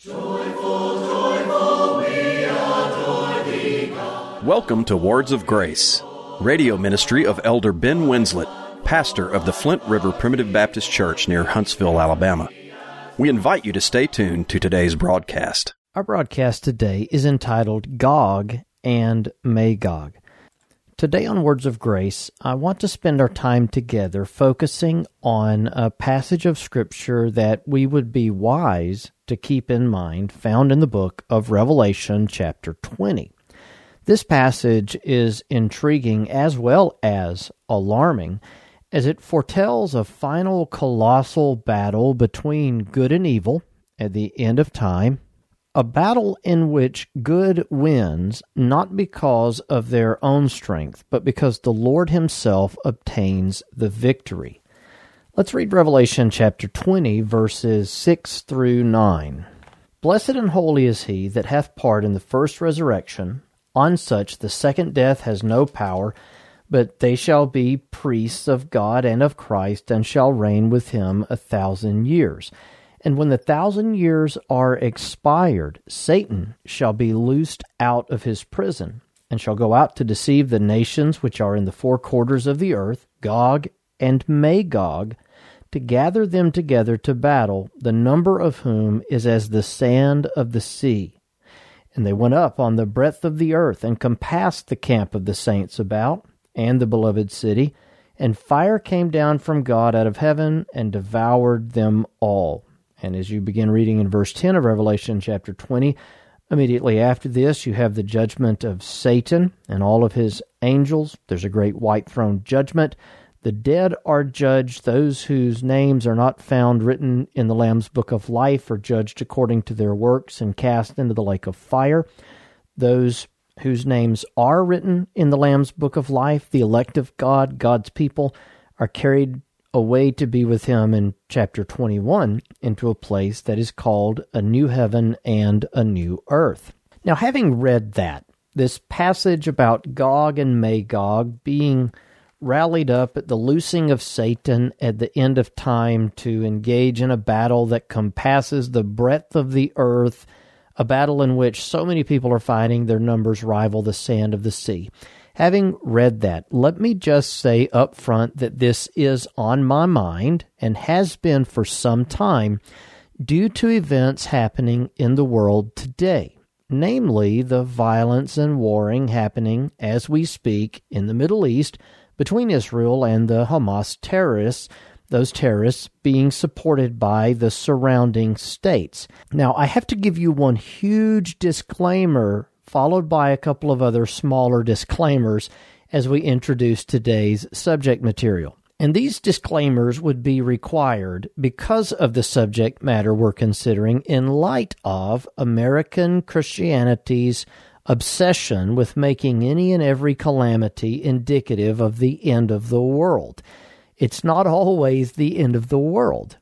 Joyful, joyful, we adore thee, God. Welcome to Words of Grace, radio ministry of Elder Ben Winslett, pastor of the Flint River Primitive Baptist Church near Huntsville, Alabama. We invite you to stay tuned to today's broadcast. Our broadcast today is entitled Gog and Magog. Today on Words of Grace, I want to spend our time together focusing on a passage of Scripture that we would be wise to keep in mind, found in the book of Revelation, chapter 20. This passage is intriguing as well as alarming, as it foretells a final colossal battle between good and evil at the end of time a battle in which good wins not because of their own strength, but because the Lord Himself obtains the victory. Let's read Revelation chapter 20, verses 6 through 9. Blessed and holy is he that hath part in the first resurrection. On such the second death has no power, but they shall be priests of God and of Christ, and shall reign with him a thousand years. And when the thousand years are expired, Satan shall be loosed out of his prison, and shall go out to deceive the nations which are in the four quarters of the earth, Gog and Magog, to gather them together to battle, the number of whom is as the sand of the sea. And they went up on the breadth of the earth, and compassed the camp of the saints about, and the beloved city, and fire came down from God out of heaven, and devoured them all. And as you begin reading in verse 10 of Revelation chapter 20, immediately after this, you have the judgment of Satan and all of his angels. There's a great white throne judgment. The dead are judged. Those whose names are not found written in the Lamb's book of life are judged according to their works and cast into the lake of fire. Those whose names are written in the Lamb's book of life, the elect of God, God's people, are carried away to be with him in chapter 21 into a place that is called a new heaven and a new earth. Now, having read that, this passage about Gog and Magog being rallied up at the loosing of Satan at the end of time to engage in a battle that compasses the breadth of the earth, a battle in which so many people are fighting, their numbers rival the sand of the sea. Having read that, let me just say up front that this is on my mind and has been for some time due to events happening in the world today, namely the violence and warring happening as we speak in the Middle East between Israel and the Hamas terrorists those terrorists being supported by the surrounding states. Now, I have to give you one huge disclaimer followed by a couple of other smaller disclaimers as we introduce today's subject material. And these disclaimers would be required because of the subject matter we're considering in light of American Christianity's obsession with making any and every calamity indicative of the end of the world. It's not always the end of the world.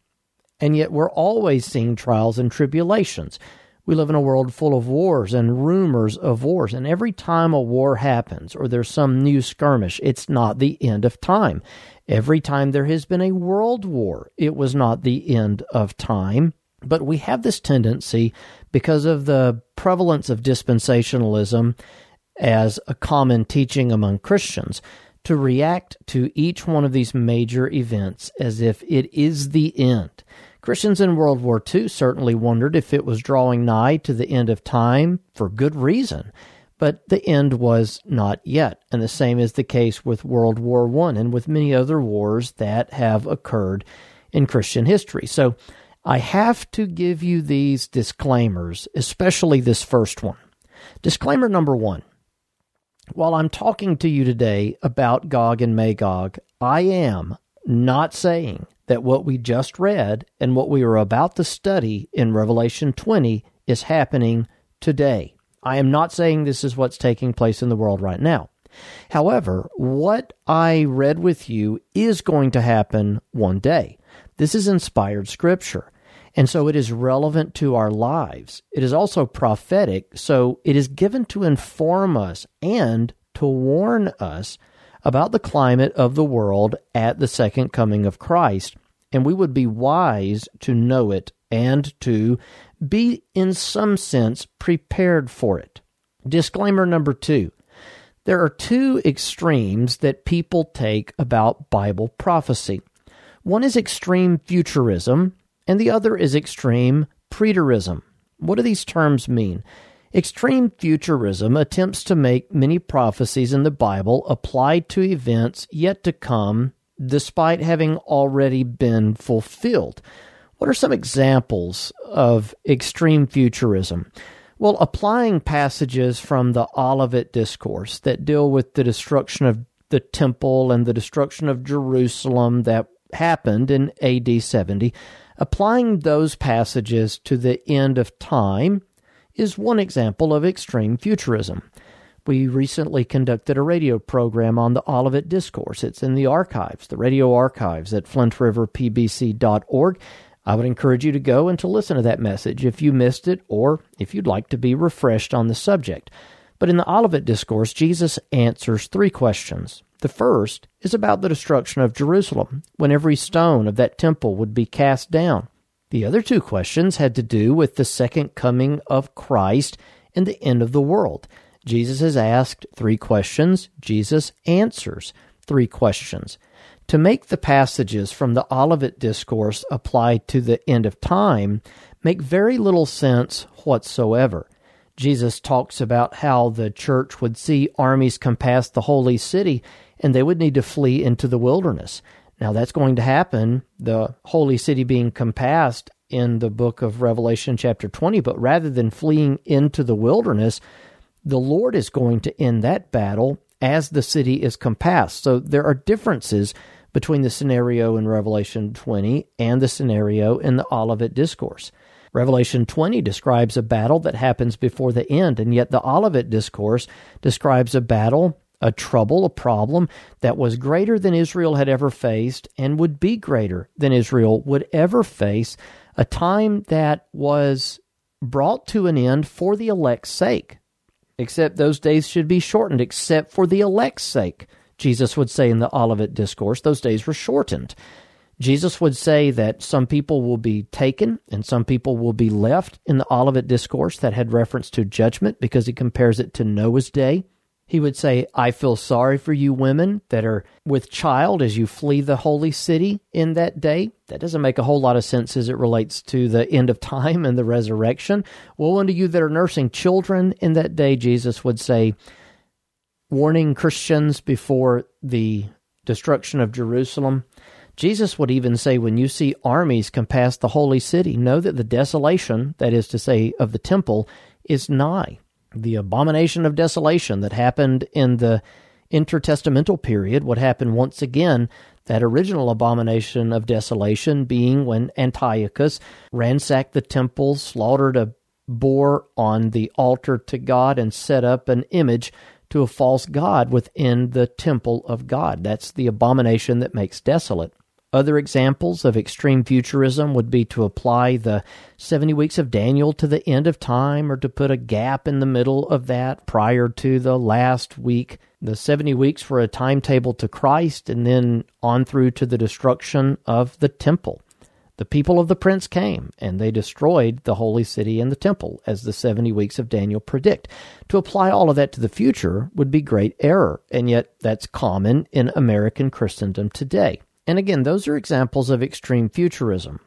And yet we're always seeing trials and tribulations. We live in a world full of wars and rumors of wars. And every time a war happens or there's some new skirmish, it's not the end of time. Every time there has been a world war, it was not the end of time. But we have this tendency, because of the prevalence of dispensationalism as a common teaching among Christians, to react to each one of these major events as if it is the end. Christians in World War II certainly wondered if it was drawing nigh to the end of time for good reason, but the end was not yet. And the same is the case with World War I and with many other wars that have occurred in Christian history. So I have to give you these disclaimers, especially this first one. Disclaimer number one. While I'm talking to you today about Gog and Magog, I am not saying that what we just read and what we are about to study in Revelation 20 is happening today. I am not saying this is what's taking place in the world right now. However, what I read with you is going to happen one day. This is inspired scripture. And so it is relevant to our lives. It is also prophetic, so it is given to inform us and to warn us about the climate of the world at the second coming of Christ, and we would be wise to know it and to be in some sense prepared for it. Disclaimer number two there are two extremes that people take about Bible prophecy. One is extreme futurism, and the other is extreme preterism. What do these terms mean? Extreme futurism attempts to make many prophecies in the Bible apply to events yet to come, despite having already been fulfilled. What are some examples of extreme futurism? Well, applying passages from the Olivet Discourse that deal with the destruction of the temple and the destruction of Jerusalem that happened in AD 70, applying those passages to the end of time is one example of extreme futurism. We recently conducted a radio program on the Olivet Discourse. It's in the archives, the radio archives at flintriverpbc.org. I would encourage you to go and to listen to that message if you missed it or if you'd like to be refreshed on the subject. But in the Olivet Discourse, Jesus answers three questions. The first is about the destruction of Jerusalem, when every stone of that temple would be cast down. The other two questions had to do with the second coming of Christ and the end of the world. Jesus has asked three questions. Jesus answers three questions. To make the passages from the Olivet Discourse apply to the end of time make very little sense whatsoever. Jesus talks about how the church would see armies come past the holy city and they would need to flee into the wilderness. Now that's going to happen, the holy city being compassed in the book of Revelation, chapter 20. But rather than fleeing into the wilderness, the Lord is going to end that battle as the city is compassed. So there are differences between the scenario in Revelation 20 and the scenario in the Olivet Discourse. Revelation 20 describes a battle that happens before the end, and yet the Olivet Discourse describes a battle a trouble, a problem that was greater than Israel had ever faced and would be greater than Israel would ever face, a time that was brought to an end for the elect's sake. Except those days should be shortened, except for the elect's sake. Jesus would say in the Olivet Discourse, those days were shortened. Jesus would say that some people will be taken and some people will be left in the Olivet Discourse that had reference to judgment because he compares it to Noah's day. He would say, I feel sorry for you women that are with child as you flee the holy city in that day. That doesn't make a whole lot of sense as it relates to the end of time and the resurrection. Woe unto you that are nursing children in that day, Jesus would say, warning Christians before the destruction of Jerusalem. Jesus would even say, when you see armies come past the holy city, know that the desolation, that is to say, of the temple, is nigh the abomination of desolation that happened in the intertestamental period would happen once again. That original abomination of desolation being when Antiochus ransacked the temple, slaughtered a boar on the altar to God, and set up an image to a false god within the temple of God. That's the abomination that makes desolate. Other examples of extreme futurism would be to apply the 70 weeks of Daniel to the end of time or to put a gap in the middle of that prior to the last week. The 70 weeks were a timetable to Christ and then on through to the destruction of the temple. The people of the prince came, and they destroyed the holy city and the temple, as the 70 weeks of Daniel predict. To apply all of that to the future would be great error, and yet that's common in American Christendom today. And again, those are examples of extreme futurism.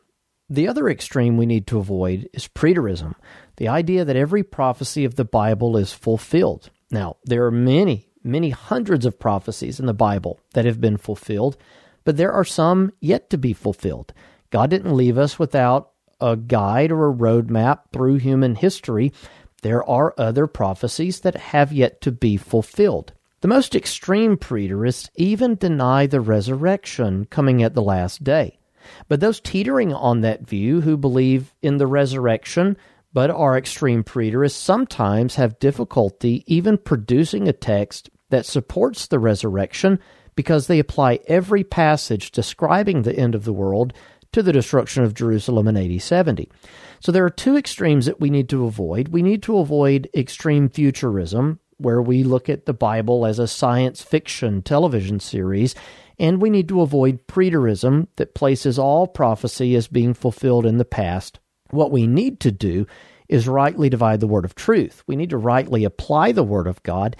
The other extreme we need to avoid is preterism, the idea that every prophecy of the Bible is fulfilled. Now, there are many, many hundreds of prophecies in the Bible that have been fulfilled, but there are some yet to be fulfilled. God didn't leave us without a guide or a roadmap through human history. There are other prophecies that have yet to be fulfilled. The most extreme preterists even deny the resurrection coming at the last day. But those teetering on that view who believe in the resurrection but are extreme preterists sometimes have difficulty even producing a text that supports the resurrection because they apply every passage describing the end of the world to the destruction of Jerusalem in AD 70. So there are two extremes that we need to avoid. We need to avoid extreme futurism, where we look at the Bible as a science fiction television series, and we need to avoid preterism that places all prophecy as being fulfilled in the past What we need to do is rightly divide the word of truth. We need to rightly apply the word of God.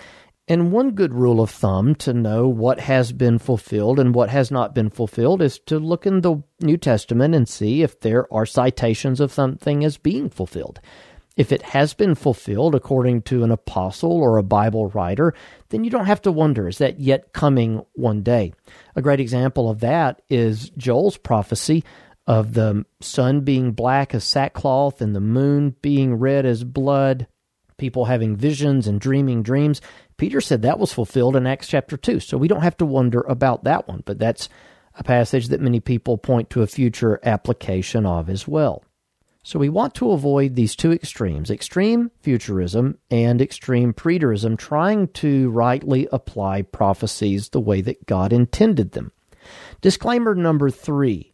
And one good rule of thumb to know what has been fulfilled and what has not been fulfilled is to look in the New Testament and see if there are citations of something as being fulfilled. If it has been fulfilled according to an apostle or a Bible writer, then you don't have to wonder, is that yet coming one day? A great example of that is Joel's prophecy of the sun being black as sackcloth and the moon being red as blood, people having visions and dreaming dreams. Peter said that was fulfilled in Acts chapter 2. So we don't have to wonder about that one, but that's a passage that many people point to a future application of as well. So we want to avoid these two extremes extreme futurism and extreme preterism, trying to rightly apply prophecies the way that God intended them. Disclaimer number three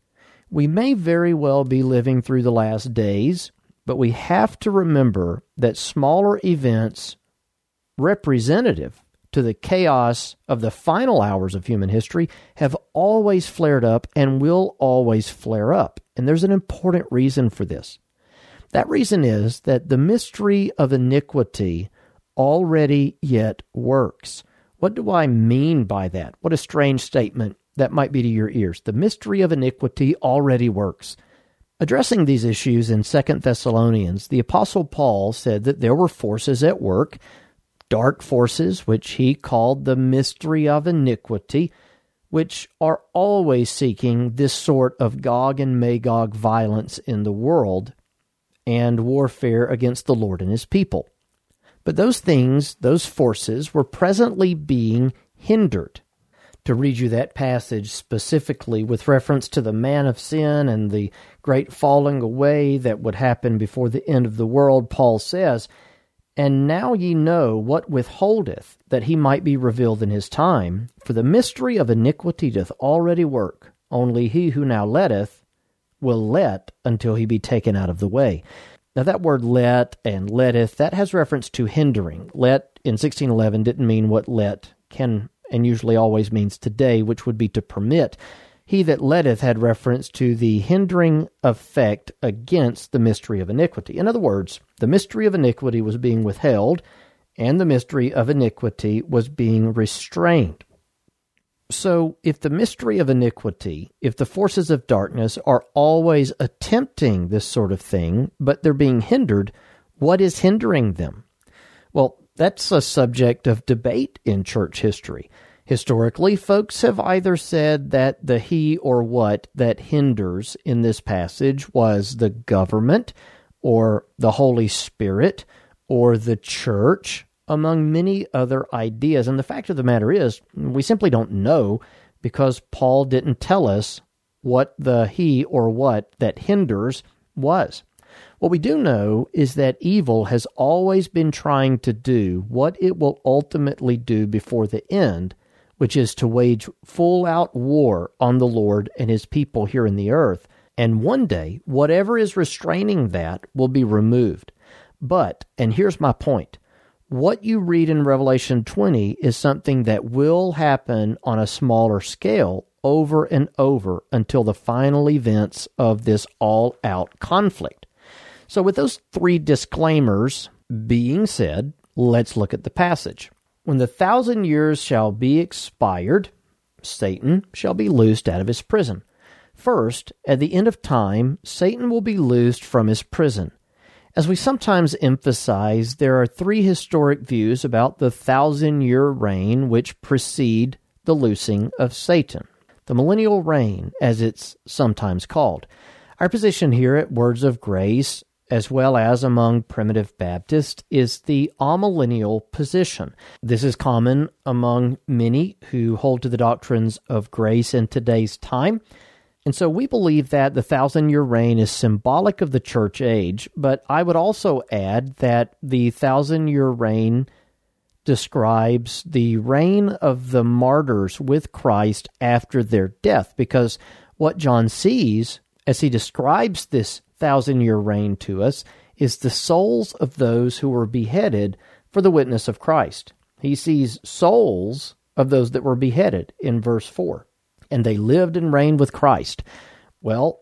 we may very well be living through the last days, but we have to remember that smaller events representative to the chaos of the final hours of human history have always flared up and will always flare up. And there's an important reason for this. That reason is that the mystery of iniquity already yet works. What do I mean by that? What a strange statement that might be to your ears. The mystery of iniquity already works. Addressing these issues in 2 Thessalonians, the Apostle Paul said that there were forces at work, dark forces, which he called the mystery of iniquity, which are always seeking this sort of Gog and Magog violence in the world and warfare against the Lord and his people. But those things, those forces, were presently being hindered to read you that passage specifically with reference to the man of sin and the great falling away that would happen before the end of the world, Paul says, And now ye know what withholdeth, that he might be revealed in his time. For the mystery of iniquity doth already work, only he who now letteth will let until he be taken out of the way. Now, that word let and letteth, that has reference to hindering. Let in 1611 didn't mean what let can and usually always means today, which would be to permit. He that letteth had reference to the hindering effect against the mystery of iniquity. In other words, the mystery of iniquity was being withheld, and the mystery of iniquity was being restrained. So, if the mystery of iniquity, if the forces of darkness are always attempting this sort of thing, but they're being hindered, what is hindering them? Well, that's a subject of debate in church history. Historically, folks have either said that the he or what that hinders in this passage was the government or the Holy Spirit or the church, among many other ideas. And the fact of the matter is, we simply don't know because Paul didn't tell us what the he or what that hinders was. What we do know is that evil has always been trying to do what it will ultimately do before the end, which is to wage full out war on the Lord and his people here in the earth. And one day, whatever is restraining that will be removed. But, and here's my point what you read in Revelation 20 is something that will happen on a smaller scale over and over until the final events of this all out conflict. So, with those three disclaimers being said, let's look at the passage. When the thousand years shall be expired, Satan shall be loosed out of his prison. First, at the end of time, Satan will be loosed from his prison. As we sometimes emphasize, there are three historic views about the thousand year reign which precede the loosing of Satan. The millennial reign, as it's sometimes called. Our position here at Words of Grace as well as among primitive Baptists, is the amillennial position. This is common among many who hold to the doctrines of grace in today's time. And so we believe that the thousand year reign is symbolic of the church age, but I would also add that the thousand year reign describes the reign of the martyrs with Christ after their death, because what John sees as he describes this thousand year reign to us is the souls of those who were beheaded for the witness of Christ. He sees souls of those that were beheaded in verse 4. And they lived and reigned with Christ. Well,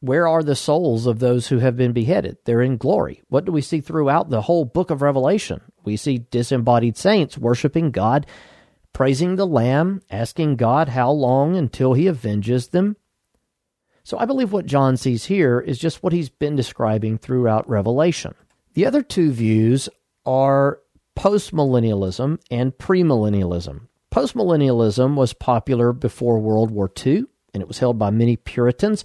where are the souls of those who have been beheaded? They're in glory. What do we see throughout the whole book of Revelation? We see disembodied saints worshiping God, praising the Lamb, asking God how long until he avenges them. So I believe what John sees here is just what he's been describing throughout Revelation. The other two views are postmillennialism and premillennialism. Postmillennialism was popular before World War II, and it was held by many Puritans.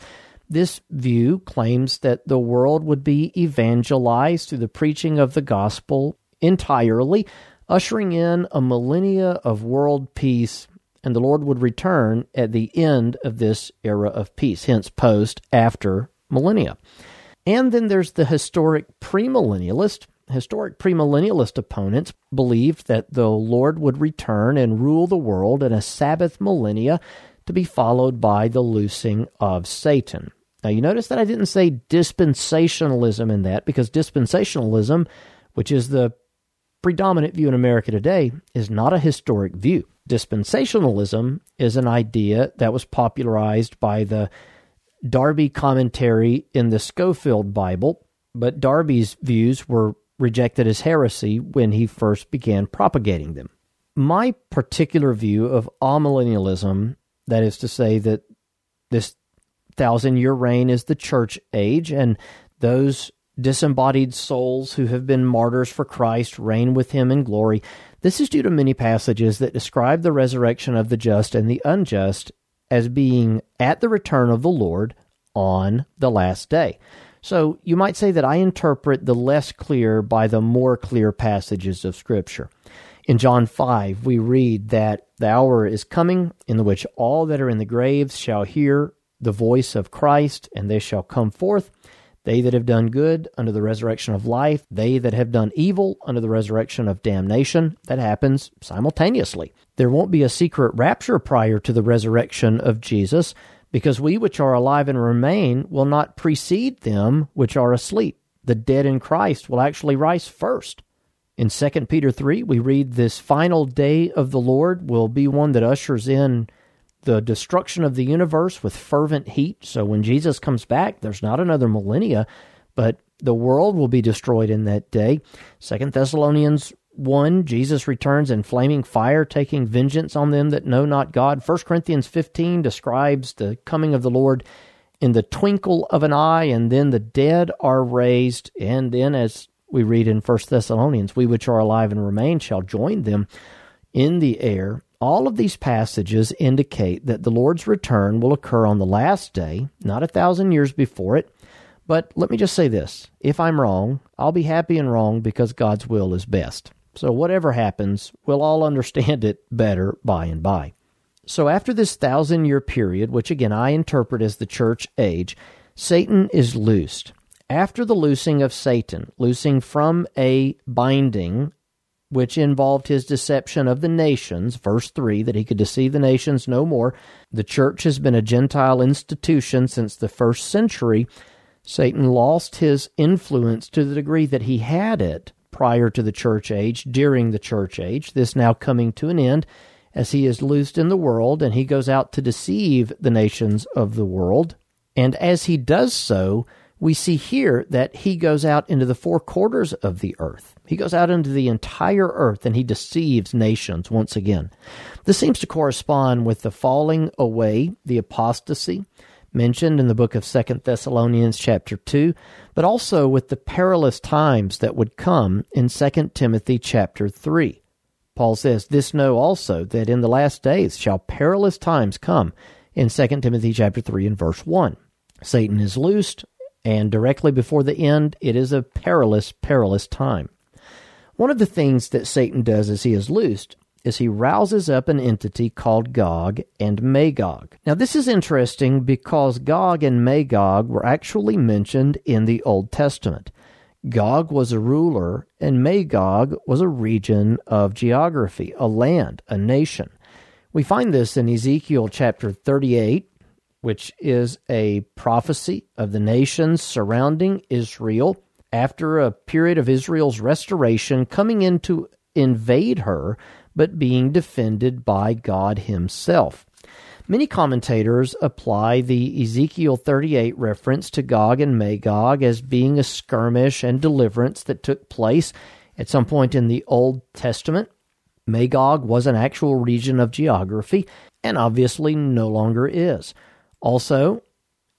This view claims that the world would be evangelized through the preaching of the gospel entirely, ushering in a millennia of world peace, and the Lord would return at the end of this era of peace, hence post after millennia. And then there's the historic premillennialist. Historic premillennialist opponents believed that the Lord would return and rule the world in a Sabbath millennia to be followed by the loosing of Satan. Now, you notice that I didn't say dispensationalism in that because dispensationalism, which is the predominant view in America today, is not a historic view. Dispensationalism is an idea that was popularized by the Darby commentary in the Scofield Bible, but Darby's views were rejected as heresy when he first began propagating them. My particular view of amillennialism that is to say, that this thousand year reign is the church age, and those disembodied souls who have been martyrs for Christ reign with him in glory. This is due to many passages that describe the resurrection of the just and the unjust as being at the return of the Lord on the last day. So you might say that I interpret the less clear by the more clear passages of Scripture. In John 5, we read that the hour is coming in which all that are in the graves shall hear the voice of Christ, and they shall come forth. They that have done good under the resurrection of life, they that have done evil under the resurrection of damnation. That happens simultaneously. There won't be a secret rapture prior to the resurrection of Jesus, because we which are alive and remain will not precede them which are asleep. The dead in Christ will actually rise first. In 2 Peter 3, we read this final day of the Lord will be one that ushers in the destruction of the universe with fervent heat. So when Jesus comes back, there's not another millennia, but the world will be destroyed in that day. 2 Thessalonians 1, Jesus returns in flaming fire, taking vengeance on them that know not God. 1 Corinthians 15 describes the coming of the Lord in the twinkle of an eye, and then the dead are raised. And then, as we read in 1 Thessalonians, we which are alive and remain shall join them in the air. All of these passages indicate that the Lord's return will occur on the last day, not a thousand years before it. But let me just say this if I'm wrong, I'll be happy and wrong because God's will is best. So whatever happens, we'll all understand it better by and by. So after this thousand year period, which again I interpret as the church age, Satan is loosed after the loosing of Satan, loosing from a binding which involved his deception of the nations, verse 3, that he could deceive the nations no more. The church has been a Gentile institution since the first century. Satan lost his influence to the degree that he had it prior to the church age, during the church age, this now coming to an end as he is loosed in the world and he goes out to deceive the nations of the world. And as he does so, we see here that he goes out into the four quarters of the earth. He goes out into the entire earth and he deceives nations once again. This seems to correspond with the falling away, the apostasy mentioned in the book of Second Thessalonians chapter 2, but also with the perilous times that would come in Second Timothy chapter 3. Paul says, This know also that in the last days shall perilous times come in Second Timothy chapter 3 and verse 1. Satan is loosed, and directly before the end, it is a perilous, perilous time. One of the things that Satan does as he is loosed is he rouses up an entity called Gog and Magog. Now, this is interesting because Gog and Magog were actually mentioned in the Old Testament. Gog was a ruler, and Magog was a region of geography, a land, a nation. We find this in Ezekiel chapter 38, which is a prophecy of the nations surrounding Israel after a period of Israel's restoration, coming in to invade her, but being defended by God Himself. Many commentators apply the Ezekiel 38 reference to Gog and Magog as being a skirmish and deliverance that took place at some point in the Old Testament. Magog was an actual region of geography and obviously no longer is. Also,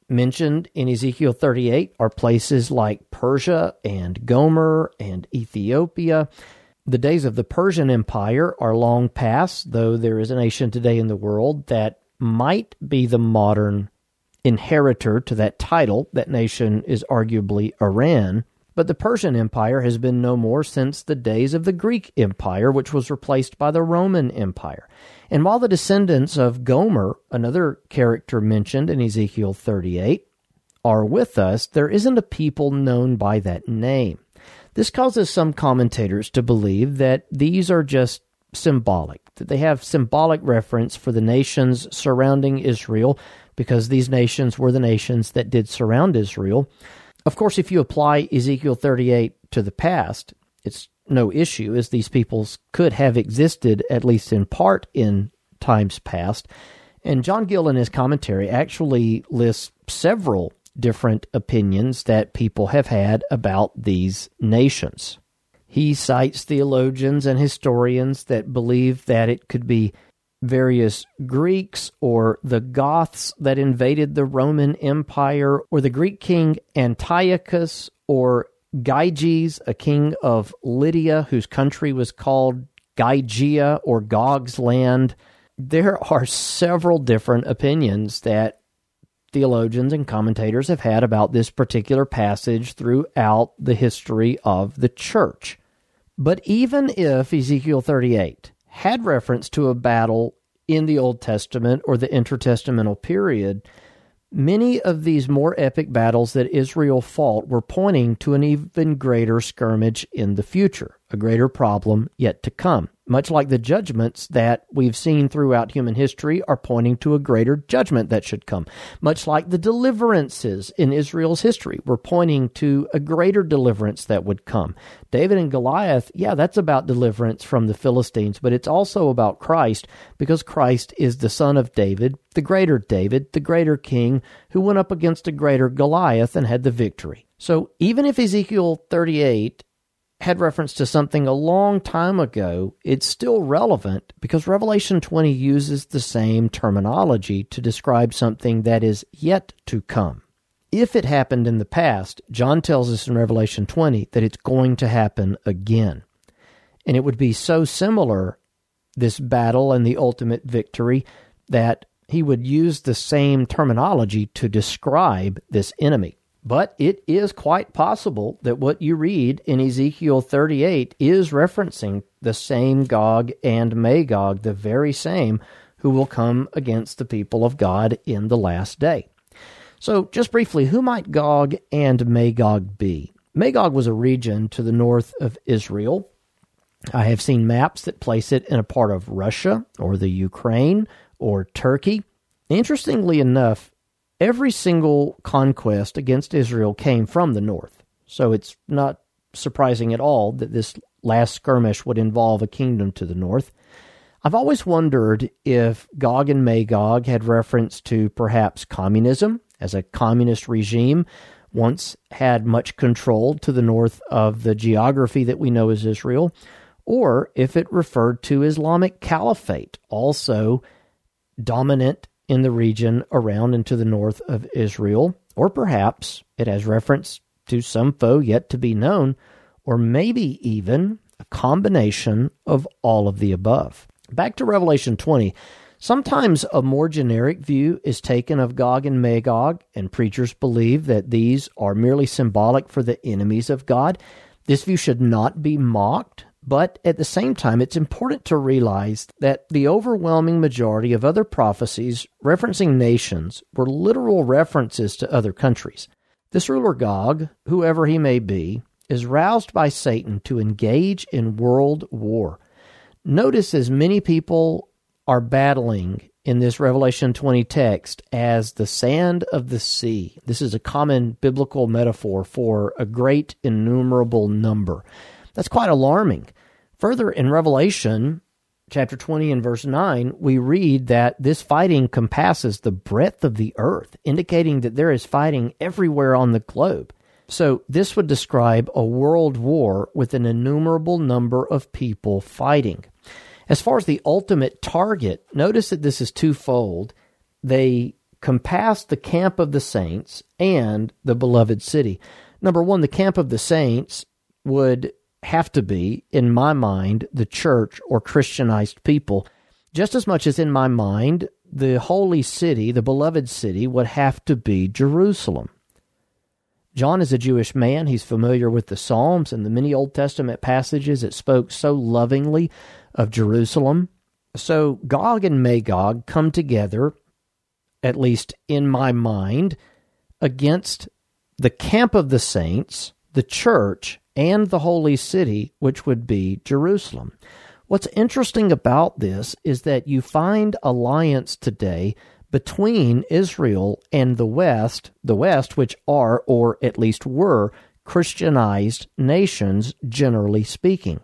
mentioned in Ezekiel 38 are places like Persia and Gomer and Ethiopia. The days of the Persian Empire are long past, though there is a nation today in the world that might be the modern inheritor to that title. That nation is arguably Iran. But the Persian Empire has been no more since the days of the Greek Empire, which was replaced by the Roman Empire. And while the descendants of Gomer, another character mentioned in Ezekiel 38, are with us, there isn't a people known by that name. This causes some commentators to believe that these are just symbolic, that they have symbolic reference for the nations surrounding Israel because these nations were the nations that did surround Israel. Of course, if you apply Ezekiel 38 to the past, it's no issue, as these peoples could have existed, at least in part, in times past. And John Gill, in his commentary, actually lists several different opinions that people have had about these nations. He cites theologians and historians that believe that it could be various Greeks or the Goths that invaded the Roman Empire or the Greek king Antiochus or Gyges, a king of Lydia whose country was called Gygia or Gog's land. There are several different opinions that theologians and commentators have had about this particular passage throughout the history of the church. But even if Ezekiel 38 had reference to a battle in the Old Testament or the intertestamental period, many of these more epic battles that Israel fought were pointing to an even greater skirmish in the future, a greater problem yet to come much like the judgments that we've seen throughout human history are pointing to a greater judgment that should come. Much like the deliverances in Israel's history were pointing to a greater deliverance that would come. David and Goliath, yeah, that's about deliverance from the Philistines, but it's also about Christ because Christ is the son of David, the greater David, the greater king who went up against a greater Goliath and had the victory. So even if Ezekiel 38 had reference to something a long time ago, it's still relevant because Revelation 20 uses the same terminology to describe something that is yet to come. If it happened in the past, John tells us in Revelation 20 that it's going to happen again. And it would be so similar, this battle and the ultimate victory, that he would use the same terminology to describe this enemy. But it is quite possible that what you read in Ezekiel 38 is referencing the same Gog and Magog, the very same who will come against the people of God in the last day. So, just briefly, who might Gog and Magog be? Magog was a region to the north of Israel. I have seen maps that place it in a part of Russia or the Ukraine or Turkey. Interestingly enough, every single conquest against Israel came from the north. So it's not surprising at all that this last skirmish would involve a kingdom to the north. I've always wondered if Gog and Magog had reference to perhaps communism, as a communist regime once had much control to the north of the geography that we know as Israel, or if it referred to Islamic caliphate, also dominant in the region around and to the north of Israel, or perhaps it has reference to some foe yet to be known, or maybe even a combination of all of the above. Back to Revelation 20. Sometimes a more generic view is taken of Gog and Magog, and preachers believe that these are merely symbolic for the enemies of God. This view should not be mocked, but at the same time, it's important to realize that the overwhelming majority of other prophecies referencing nations were literal references to other countries. This ruler Gog, whoever he may be, is roused by Satan to engage in world war. Notice as many people are battling in this Revelation 20 text as the sand of the sea. This is a common biblical metaphor for a great innumerable number. That's quite alarming. Further, in Revelation, chapter 20 and verse 9, we read that this fighting compasses the breadth of the earth, indicating that there is fighting everywhere on the globe. So, this would describe a world war with an innumerable number of people fighting. As far as the ultimate target, notice that this is twofold. They compass the camp of the saints and the beloved city. Number one, the camp of the saints would have to be, in my mind, the church or Christianized people. Just as much as in my mind, the holy city, the beloved city, would have to be Jerusalem. John is a Jewish man. He's familiar with the Psalms and the many Old Testament passages that spoke so lovingly of Jerusalem. So Gog and Magog come together, at least in my mind, against the camp of the saints, the church, and the holy city, which would be Jerusalem. What's interesting about this is that you find alliance today between Israel and the West, the West, which are, or at least were, Christianized nations, generally speaking.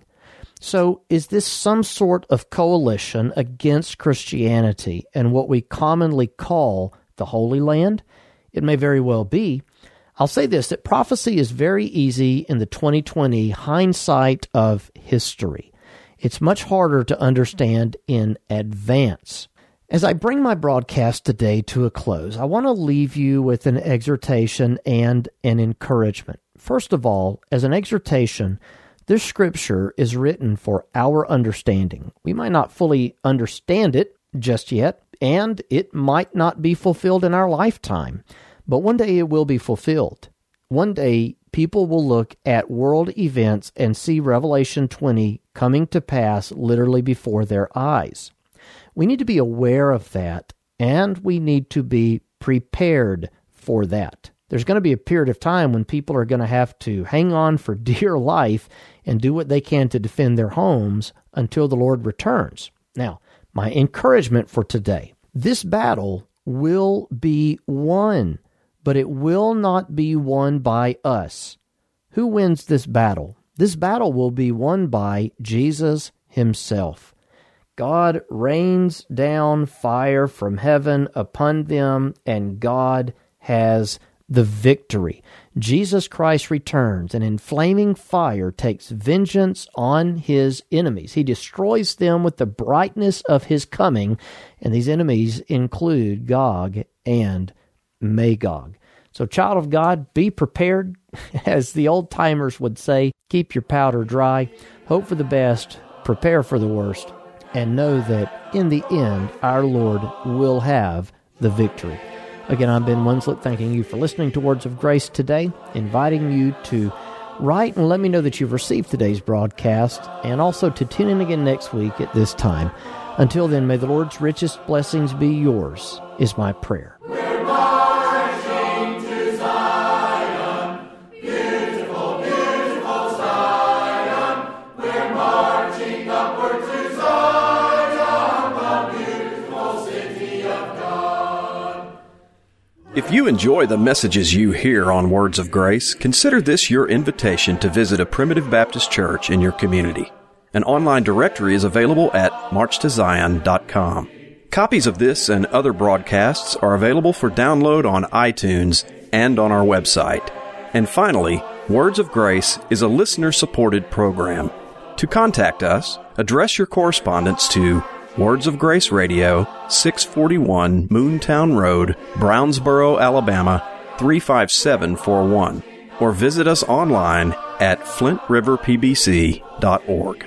So, is this some sort of coalition against Christianity and what we commonly call the Holy Land? It may very well be. I'll say this that prophecy is very easy in the 2020 hindsight of history. It's much harder to understand in advance. As I bring my broadcast today to a close, I want to leave you with an exhortation and an encouragement. First of all, as an exhortation, this scripture is written for our understanding. We might not fully understand it just yet, and it might not be fulfilled in our lifetime, but one day it will be fulfilled. One day people will look at world events and see Revelation 20 coming to pass literally before their eyes. We need to be aware of that and we need to be prepared for that. There's going to be a period of time when people are going to have to hang on for dear life and do what they can to defend their homes until the Lord returns. Now, my encouragement for today this battle will be won, but it will not be won by us. Who wins this battle? This battle will be won by Jesus Himself. God rains down fire from heaven upon them, and God has the victory. Jesus Christ returns, and in flaming fire takes vengeance on his enemies. He destroys them with the brightness of his coming, and these enemies include Gog and Magog. So, child of God, be prepared. As the old timers would say, keep your powder dry, hope for the best, prepare for the worst and know that in the end, our Lord will have the victory. Again, I'm Ben Winslett, thanking you for listening to Words of Grace today, inviting you to write and let me know that you've received today's broadcast, and also to tune in again next week at this time. Until then, may the Lord's richest blessings be yours, is my prayer. If you enjoy the messages you hear on Words of Grace, consider this your invitation to visit a primitive Baptist church in your community. An online directory is available at marchtozion.com. Copies of this and other broadcasts are available for download on iTunes and on our website. And finally, Words of Grace is a listener supported program. To contact us, address your correspondence to Words of Grace Radio, 641 Moontown Road, Brownsboro, Alabama 35741, or visit us online at flintriverpbc.org.